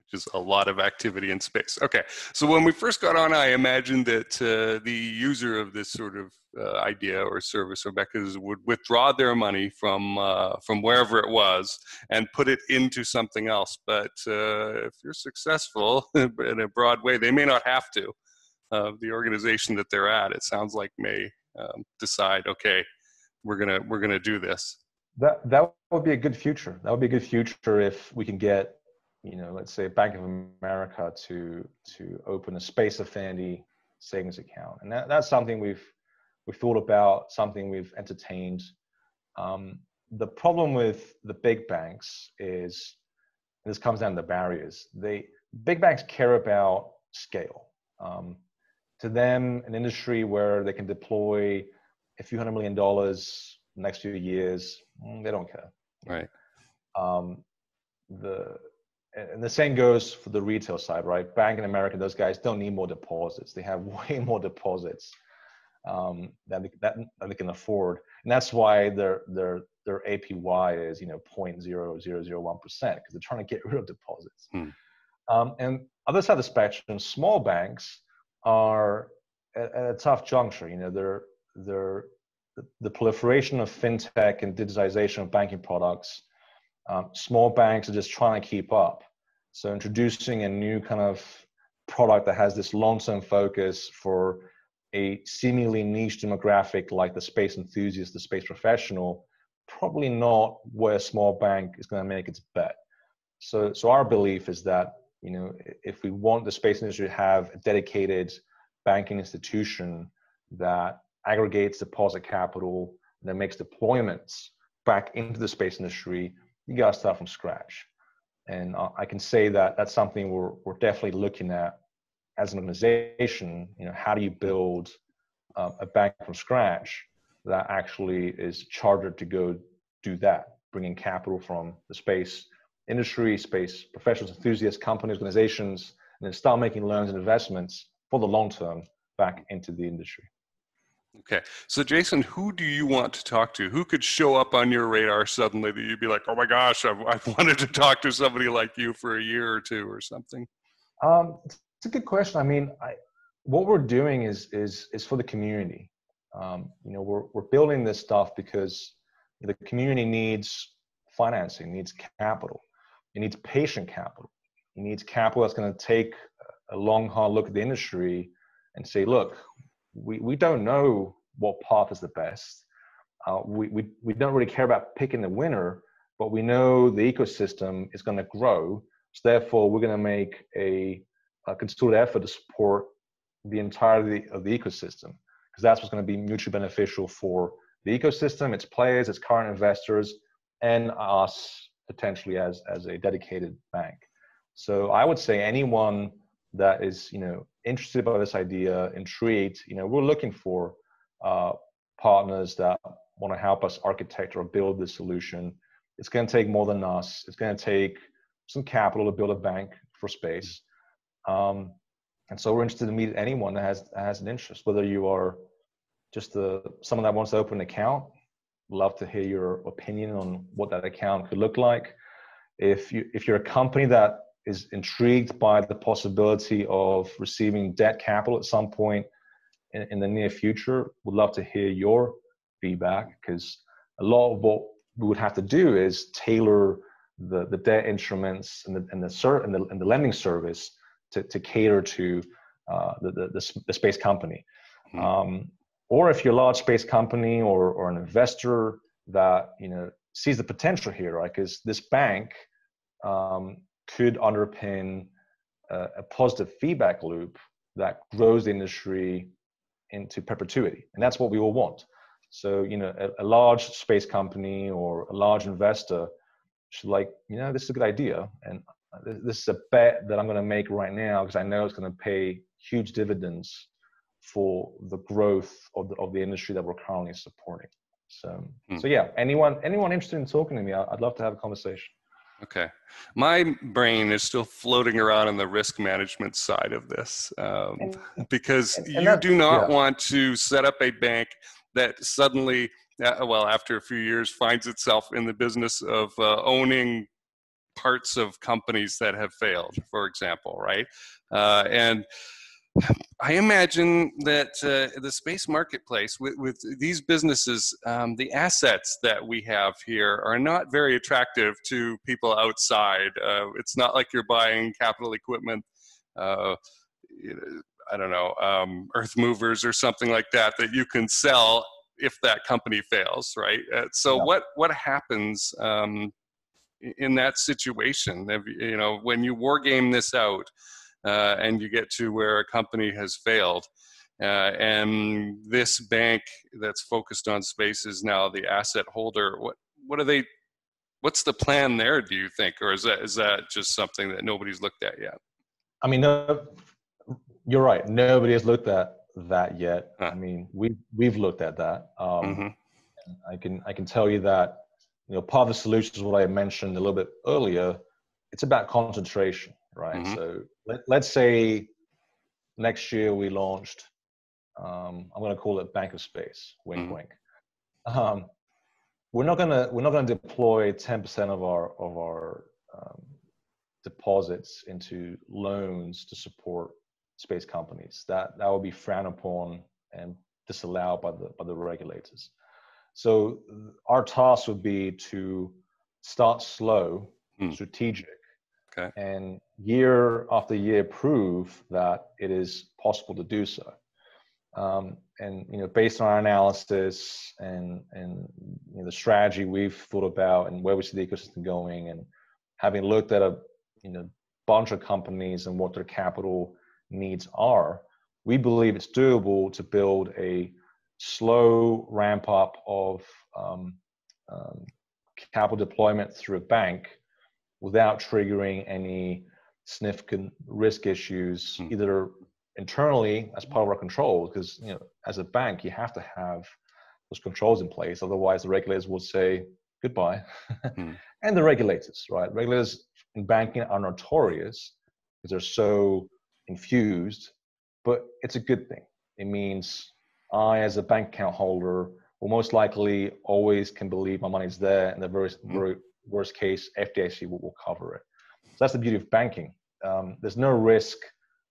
[SPEAKER 5] which is a lot of activity in space. Okay, so when we first got on, I imagined that uh, the user of this sort of uh, idea or service or Becca's would withdraw their money from uh, from wherever it was and put it into something else. But uh, if you're successful in a broad way, they may not have to. Uh, the organization that they're at, it sounds like, may um, decide, okay, we're gonna we're gonna do this.
[SPEAKER 4] That that would be a good future. That would be a good future if we can get you know, let's say Bank of America to to open a space affinity savings account, and that, that's something we've we've thought about, something we've entertained. Um, the problem with the big banks is this comes down to barriers. They big banks care about scale. Um, to them, an industry where they can deploy a few hundred million dollars next few years, mm, they don't care.
[SPEAKER 5] Right.
[SPEAKER 4] Um, the and the same goes for the retail side, right? Bank in America, those guys don't need more deposits. They have way more deposits um, that, they, that, that they can afford, and that's why their their their APY is you know 0.0001 percent because they're trying to get rid of deposits. Hmm. Um, and other side of the spectrum, small banks are at, at a tough juncture. You know, they're they're the proliferation of fintech and digitization of banking products. Um, small banks are just trying to keep up. So introducing a new kind of product that has this long-term focus for a seemingly niche demographic like the space enthusiast, the space professional, probably not where a small bank is going to make its bet. So, so our belief is that you know if we want the space industry to have a dedicated banking institution that aggregates deposit capital that makes deployments back into the space industry, you got to start from scratch. And uh, I can say that that's something we're, we're definitely looking at as an organization. You know, how do you build uh, a bank from scratch that actually is chartered to go do that, bringing capital from the space industry, space professionals, enthusiasts, companies, organizations, and then start making loans and investments for the long term back into the industry.
[SPEAKER 5] Okay. So, Jason, who do you want to talk to? Who could show up on your radar suddenly that you'd be like, oh my gosh, I've, I've wanted to talk to somebody like you for a year or two or something?
[SPEAKER 4] Um, it's a good question. I mean, I, what we're doing is, is, is for the community. Um, you know, we're, we're building this stuff because the community needs financing, needs capital. It needs patient capital. It needs capital that's going to take a long, hard look at the industry and say, look, we, we don't know what path is the best. Uh, we, we, we don't really care about picking the winner, but we know the ecosystem is going to grow. So therefore, we're going to make a, a concerted effort to support the entirety of the ecosystem because that's what's going to be mutually beneficial for the ecosystem, its players, its current investors, and us potentially as as a dedicated bank. So I would say anyone that is you know interested by this idea, intrigued, you know, we're looking for uh, partners that want to help us architect or build this solution. It's going to take more than us. It's going to take some capital to build a bank for space. Um, and so we're interested to meet anyone that has has an interest, whether you are just the someone that wants to open an account. Love to hear your opinion on what that account could look like. If you if you're a company that is intrigued by the possibility of receiving debt capital at some point in, in the near future, would love to hear your feedback because a lot of what we would have to do is tailor the, the debt instruments and the, and the, ser- and the, and the lending service to, to cater to uh, the, the, the, the, space company. Mm-hmm. Um, or if you're a large space company or, or an investor that you know sees the potential here, right? Because this bank um, could underpin a, a positive feedback loop that grows the industry into perpetuity. And that's what we all want. So, you know, a, a, large space company or a large investor should like, you know, this is a good idea. And this is a bet that I'm going to make right now because I know it's going to pay huge dividends for the growth of the, of the industry that we're currently supporting. So, mm. so yeah, anyone, anyone interested in talking to me, I'd love to have a conversation.
[SPEAKER 5] Okay. My brain is still floating around on the risk management side of this um, because and, and you do not yeah. want to set up a bank that suddenly, uh, well, after a few years, finds itself in the business of uh, owning parts of companies that have failed, for example, right? Uh, and I imagine that uh, the space marketplace with, with these businesses, um, the assets that we have here are not very attractive to people outside. Uh, it's not like you're buying capital equipment, uh, I don't know, um, earth movers or something like that that you can sell if that company fails, right? Uh, so yeah. what what happens um, in that situation? You know, when you war game this out uh, and you get to where a company has failed. Uh, and this bank that's focused on space is now the asset holder. What what are they? What's the plan there? Do you think, or is that is that just something that nobody's looked at yet?
[SPEAKER 4] I mean, no, you're right. Nobody has looked at that yet. Huh. I mean, we we've looked at that. Um, mm-hmm. I can I can tell you that you know part of the solution is what I mentioned a little bit earlier. It's about concentration, right? Mm-hmm. So let, let's say next year we launched. Um, I'm going to call it Bank of Space. Wink, mm-hmm. wink. Um, we're not gonna we're not gonna deploy 10% of our of our um, deposits into loans to support space companies. That that would be frowned upon and disallowed by the by the regulators. So our task would be to start slow, mm. strategic, okay. and year after year prove that it is possible to do so. Um, and you know, based on our analysis and and you know, the strategy we've thought about and where we see the ecosystem going, and having looked at a you know bunch of companies and what their capital needs are, we believe it's doable to build a slow ramp up of um, um, capital deployment through a bank without triggering any significant risk issues, mm. either internally as part of our control, because you know, as a bank, you have to have those controls in place. Otherwise, the regulators will say goodbye. mm. and the regulators, right? Regulators in banking are notorious because they're so infused, but it's a good thing. It means I, as a bank account holder, will most likely always can believe my money's there, and the very, mm-hmm. very worst case, FDIC will, will, cover it. So that's the beauty of banking. Um, there's no risk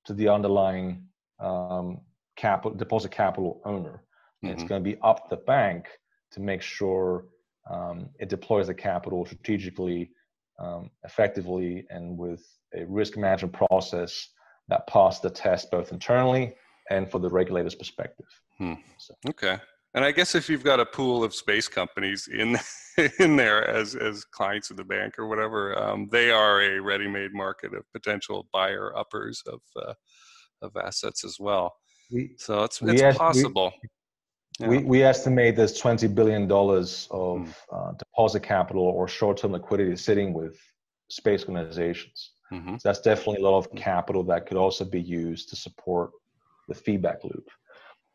[SPEAKER 4] to the underlying um, capital deposit capital owner. Mm-hmm. It's going to be up the bank to make sure um, it deploys the capital strategically, um, effectively, and with a risk management process that passed the test both internally and for the regulator's perspective.
[SPEAKER 5] Hmm. So. Okay. And I guess if you've got a pool of space companies in in there as as clients of the bank or whatever, um, they are a ready-made market of potential buyer uppers of uh, of assets as well. We, so it's it's possible.
[SPEAKER 4] We, yeah. we, we estimate there's twenty billion dollars of hmm. uh, deposit capital or short-term liquidity sitting with space organizations. Mm-hmm. So that's definitely a lot of capital that could also be used to support the feedback loop.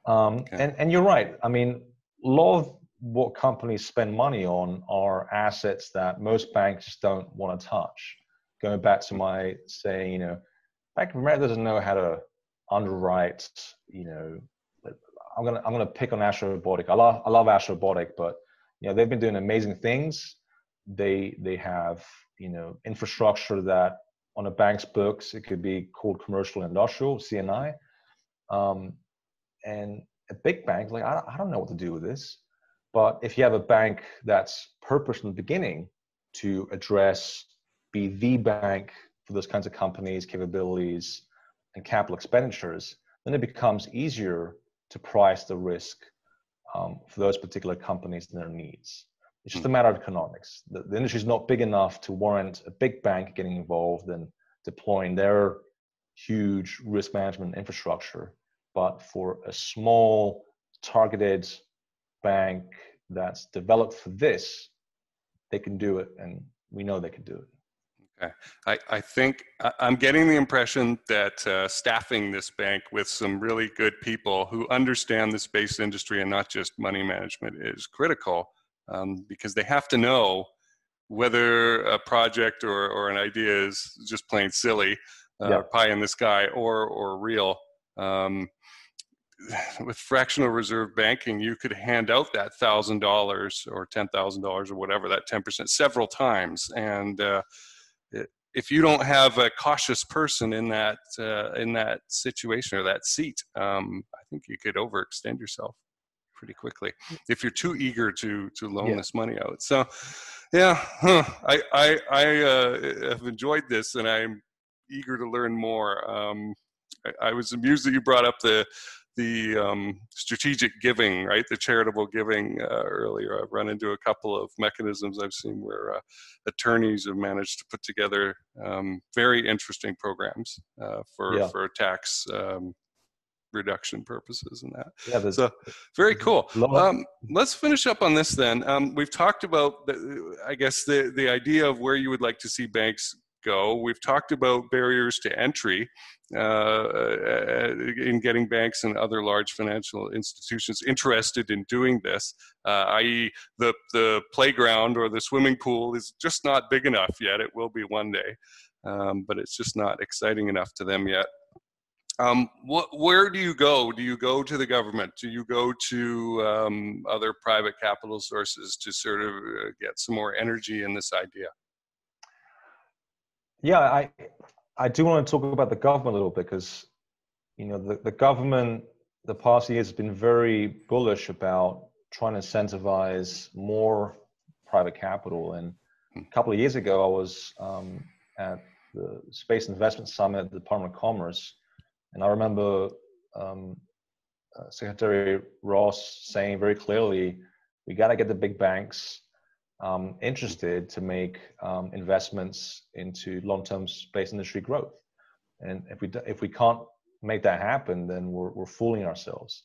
[SPEAKER 4] Um, okay. and, and you're right. I mean, a lot of what companies spend money on are assets that most banks don't want to touch. Going back to my saying, you know, Bank of America doesn't know how to underwrite, you know, I'm gonna I'm gonna pick on Astrobotic. I love I love Astrobotic, but you know they've been doing amazing things. They they have you know infrastructure that on a bank's books. It could be called commercial industrial, CNI. Um, and a big bank, like, I, I don't know what to do with this. But if you have a bank that's purposed in the beginning to address, be the bank for those kinds of companies, capabilities, and capital expenditures, then it becomes easier to price the risk um, for those particular companies and their needs. It's just a matter of economics. The, the industry is not big enough to warrant a big bank getting involved and deploying their huge risk management infrastructure. But for a small, targeted bank that's developed for this, they can do it, and we know they can do it.
[SPEAKER 5] Okay. I, I think I'm getting the impression that uh, staffing this bank with some really good people who understand the space industry and not just money management is critical um, because they have to know whether a project or, or an idea is just plain silly, uh, pie in the sky, or or real. Um, with fractional reserve banking, you could hand out that thousand dollars or ten thousand dollars or whatever that ten percent several times, and uh, if you don't have a cautious person in that uh, in that situation or that seat, um, I think you could overextend yourself pretty quickly if you're too eager to to loan yeah. this money out. So, yeah, huh, I I, I uh, have enjoyed this, and I'm eager to learn more. Um, I, I, was amused that you brought up the the um, strategic giving, right? The charitable giving uh, earlier. I've run into a couple of mechanisms I've seen where uh, attorneys have managed to put together um, very interesting programs uh, for yeah. for tax um, reduction purposes and that.
[SPEAKER 4] Yeah,
[SPEAKER 5] So very cool. Um, let's finish up on this then. Um, we've talked about, the, I guess, the, the idea of where you would like to see banks go. We've talked about barriers to entry uh, uh, in getting banks and other large financial institutions interested in doing this, uh, i.e., the, the playground or the swimming pool is just not big enough yet. It will be one day, um, but it's just not exciting enough to them yet. Um, what, where do you go? Do you go to the government? Do you go to um, other private capital sources to sort of uh, get some more energy in this idea?
[SPEAKER 4] Yeah, I I do want to talk about the government a little bit because you know the, the government the past years has been very bullish about trying to incentivize more private capital. And a couple of years ago, I was um, at the Space Investment Summit at the Department of Commerce, and I remember um, uh, Secretary Ross saying very clearly, "We got to get the big banks." Um, interested to make um, investments into long-term space industry growth. And if we if we can't make that happen, then we're we're fooling ourselves.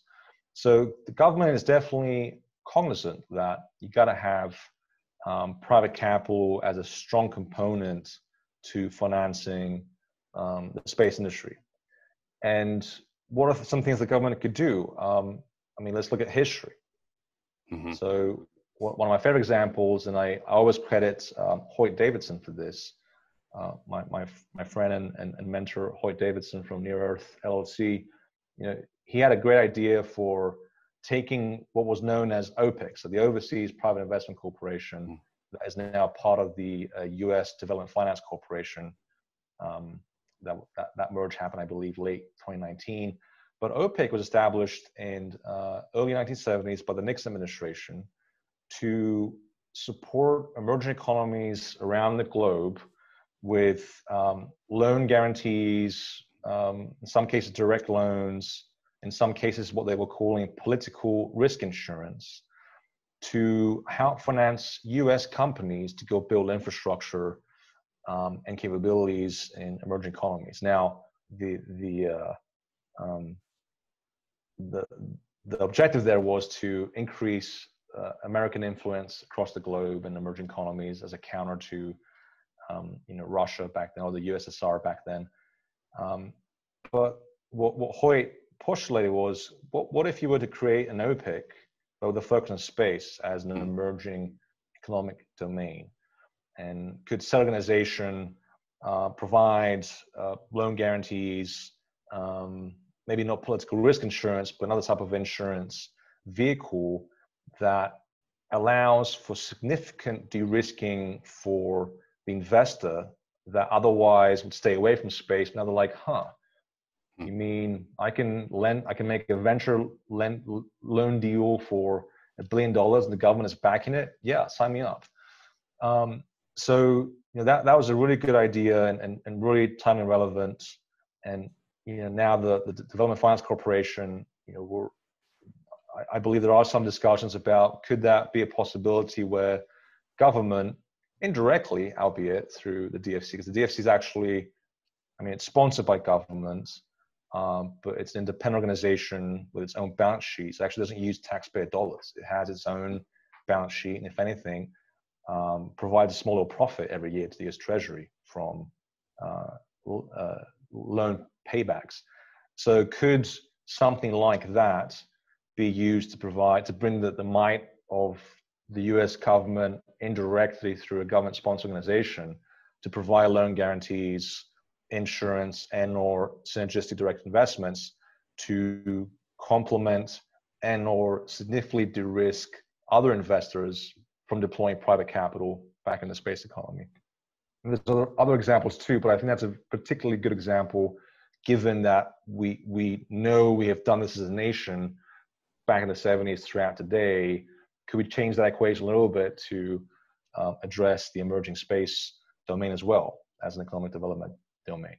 [SPEAKER 4] So the government is definitely cognizant that you got to have um, private capital as a strong component to financing um, the space industry. And what are some things the government could do? Um, I mean, let's look at history.
[SPEAKER 5] Mhm.
[SPEAKER 4] So one of my favorite examples, and I, I always credit um, Hoyt Davidson for this, uh, my, my, my friend and, and, and mentor, Hoyt Davidson from Near Earth LLC, you know, he had a great idea for taking what was known as OPIC, so the Overseas Private Investment Corporation,
[SPEAKER 5] Mm.
[SPEAKER 4] that is now part of the uh, U.S. Development Finance Corporation. Um, that, that, that merge happened, I believe, late 2019. But OPIC was established in uh, early 1970s by the Nixon administration to support emerging economies around the globe with um, loan guarantees, um, in some cases direct loans, in some cases what they were calling political risk insurance, to help finance U.S. companies to go build infrastructure um, and capabilities in emerging economies. Now, the the uh, um, the the objective there was to increase uh, American influence across the globe and emerging economies as a counter to, um, you know, Russia back then or the USSR back then. Um, but what, what Hoyt postulated was, what, what if you were to create an OPIC, but with a focus on space as an emerging economic domain? And could said organization uh, provide uh, loan guarantees, um, maybe not political risk insurance, but another type of insurance vehicle that allows for significant de-risking for the investor that otherwise would stay away from space. Now they're like, huh, you mean I can lend, I can make a venture lend, loan deal for a billion dollars and the government is backing it? Yeah, sign me up. Um, so you know that that was a really good idea and, and, and really timely relevant. And you know now the, the Development Finance Corporation, you know, we're I, believe there are some discussions about could that be a possibility where government indirectly, albeit through the DFC, because the DFC is actually, I mean, it's sponsored by government, um, but it's an independent organization with its own balance sheet. So it actually doesn't use taxpayer dollars. It has its own balance sheet, and if anything, um, provides a small little profit every year to the US Treasury from uh, uh, loan paybacks. So could something like that be used to provide to bring the, the might of the US government indirectly through a government sponsored organization to provide loan guarantees, insurance, and or synergistic direct investments to complement and or significantly de-risk other investors from deploying private capital back in the space economy. And there's other, other examples too, but I think that's a particularly good example given that we we know we have done this as a nation back in the 70s throughout today could we change that equation a little bit to uh, address the emerging space domain as well as an economic development domain?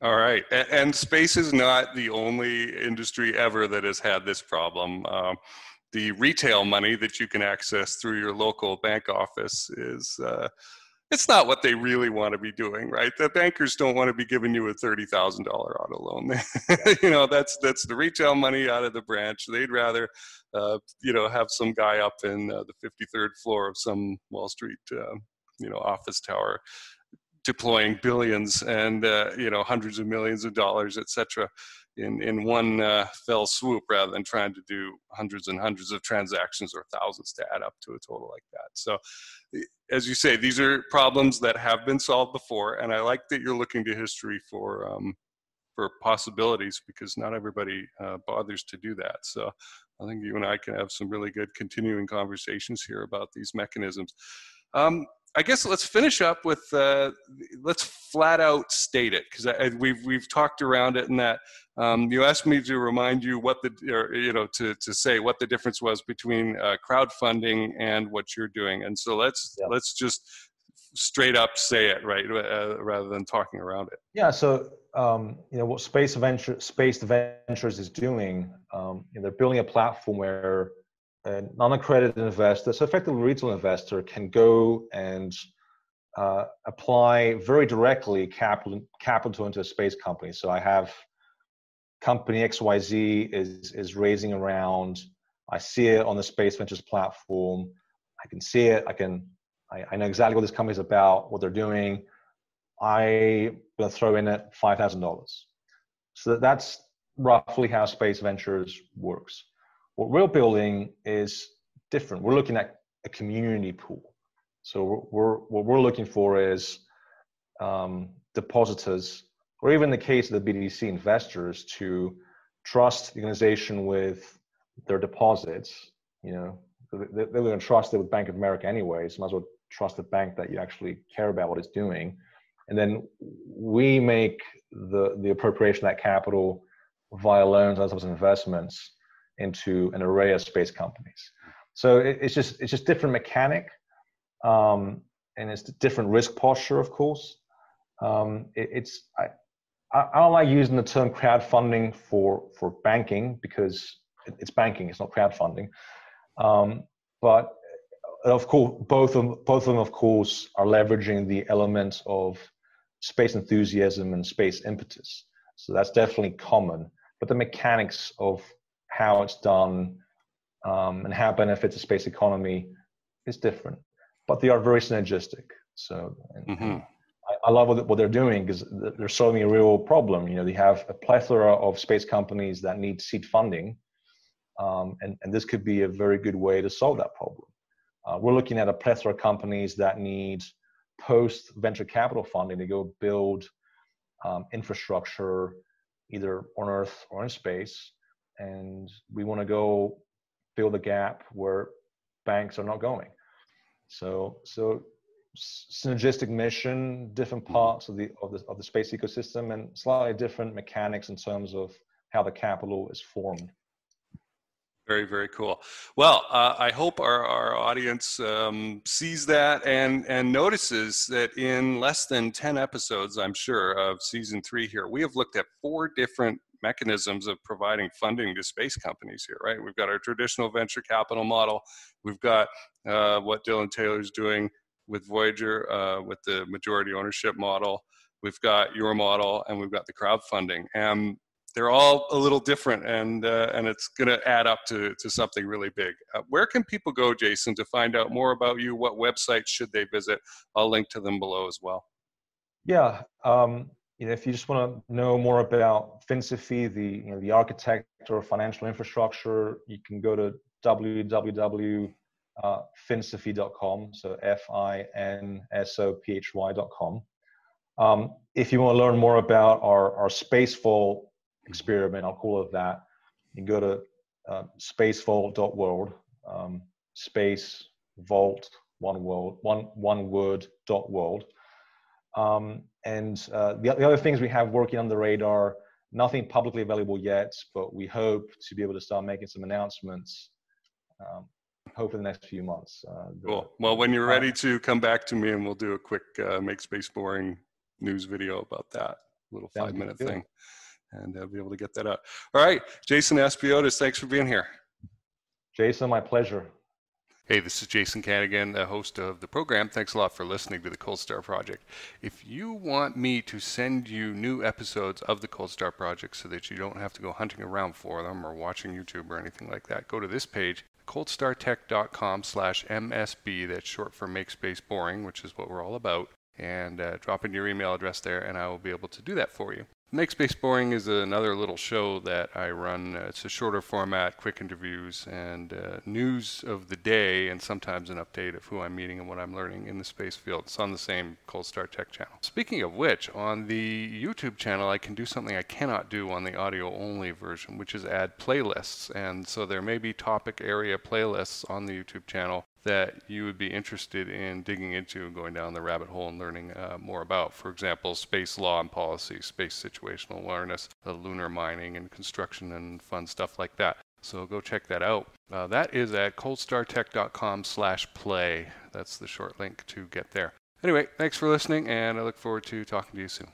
[SPEAKER 5] All right, A- and space is not the only industry ever that has had this problem. Um, the retail money that you can access through your local bank office is uh, it's not what they really want to be doing, right? The bankers don't want to be giving you a thirty thousand dollar auto loan. you know, that's that's the retail money out of the branch. They'd rather, uh, you know, have some guy up in uh, the fifty third floor of some Wall Street, uh, you know, office tower, deploying billions and uh, you know hundreds of millions of dollars, etc in, in one uh, fell swoop rather than trying to do hundreds and hundreds of transactions or thousands to add up to a total like that. So, as you say, these are problems that have been solved before, and I like that you're looking to history for um, for possibilities because not everybody uh, bothers to do that. So, I think you and I can have some really good continuing conversations here about these mechanisms. Um, I guess let's finish up with uh, let's flat out state it because we've we've talked around it and that um, you asked me to remind you what the or, you know to to say what the difference was between uh, crowdfunding and what you're doing and so let's yeah. let's just straight up say it right uh, rather than talking around it.
[SPEAKER 4] Yeah. So um, you know what Space Venture Space Ventures is doing. Um, you know, they're building a platform where a non-accredited investor, so effectively retail investor, can go and uh, apply very directly capital capital into a space company. So I have company XYZ is is raising around. I see it on the Space Ventures platform. I can see it. I can. I, I know exactly what this company is about, what they're doing. I'm gonna throw in it five thousand dollars. So that's roughly how Space Ventures works. What we're building is different. We're looking at a community pool. So we're, what we're looking for is um, depositors, or even the case of the BDC investors, to trust the organization with their deposits. You know, they're going to trust it with Bank of America anyway, so might as well trust the bank that you actually care about what it's doing. And then we make the the appropriation of that capital via loans well as investments into an array of space companies. So it, it's just it's just different mechanic, um, and it's a different risk posture, of course. Um, it, it's I, I don't like using the term crowdfunding for for banking because it's banking, it's not crowdfunding. Um, but of course, both of both of them, of course, are leveraging the elements of space enthusiasm and space impetus. So that's definitely common. But the mechanics of how it's done, um, and how it benefits the space economy is different. But they are very synergistic. So mm-hmm. I, I, love what, what they're doing because they're solving a real problem. You know, they have a plethora of space companies that need seed funding, um, and, and this could be a very good way to solve that problem. Uh, we're looking at a plethora of companies that need post venture capital funding to go build um, infrastructure either on Earth or in space and we want to go fill the gap where banks are not going. So, so synergistic mission, different mm-hmm. parts of the of the of the space ecosystem, and slightly different mechanics in terms of how the capital is formed.
[SPEAKER 5] Very, very cool. Well, uh, I hope our, our audience um, sees that and, and notices that in less than 10 episodes, I'm sure, of season three here, we have looked at four different mechanisms of providing funding to space companies here, right? We've got our traditional venture capital model. We've got uh, what Dylan Taylor's doing with Voyager uh, with the majority ownership model. We've got your model, and we've got the crowdfunding. And they're all a little different, and uh, and it's going to add up to to something really big. Uh, where can people go, Jason, to find out more about you? What websites should they visit? I'll link to them below as well.
[SPEAKER 4] Yeah, um, you know, if you just want to know more about Finsophy, the you know the architecture of financial infrastructure, you can go to www.finsophy.com. So F-I-N-S-O-P-H-Y.com. Um, if you want to learn more about our our Spacevault experiment, I'll call it that. You go to uh, spacevault.world, um, space vault one world one one word dot world um, and uh, the, the, other things we have working on the radar, nothing publicly available yet, but we hope to be able to start making some announcements. Um, hope in the next few months.
[SPEAKER 5] Uh, the, cool. Well, when you're ready to come back to me, and we'll do a quick uh, make space boring news video about that little five minute thing, and I'll be able to get that out. All right, Jason Aspiotis, thanks for being here.
[SPEAKER 4] Jason, my pleasure.
[SPEAKER 6] Hey, this is Jason Kanigan, the host of the program. Thanks a lot for listening to the Cold Start Project. If you want me to send you new episodes of the Cold Start Project so that you don't have to go hunting around for them or watching YouTube or anything like that, go to this page, coldstartech.com slash MSB. That's short for Make Space Boring, which is what we're all about. And uh, drop in your email address there, and I will be able to do that for you. Make Space Boring is another little show that I run. Uh, it's a shorter format, quick interviews, and uh, news of the day, and sometimes an update of who I'm meeting and what I'm learning in the space field. It's on the same Cold Start Tech channel. Speaking of which, on the YouTube channel, I can do something I cannot do on the audio only version, which is add playlists. And so there may be topic area playlists on the YouTube channel that you would be interested in digging into and going down the rabbit hole and learning uh, more about. For example, space law and policy, space situational awareness, the lunar mining and construction and fun stuff like that. So go check that out. Uh, that is at coldstartech.com slash play. That's the short link to get there. Anyway, thanks for listening, and I look forward to talking to you soon.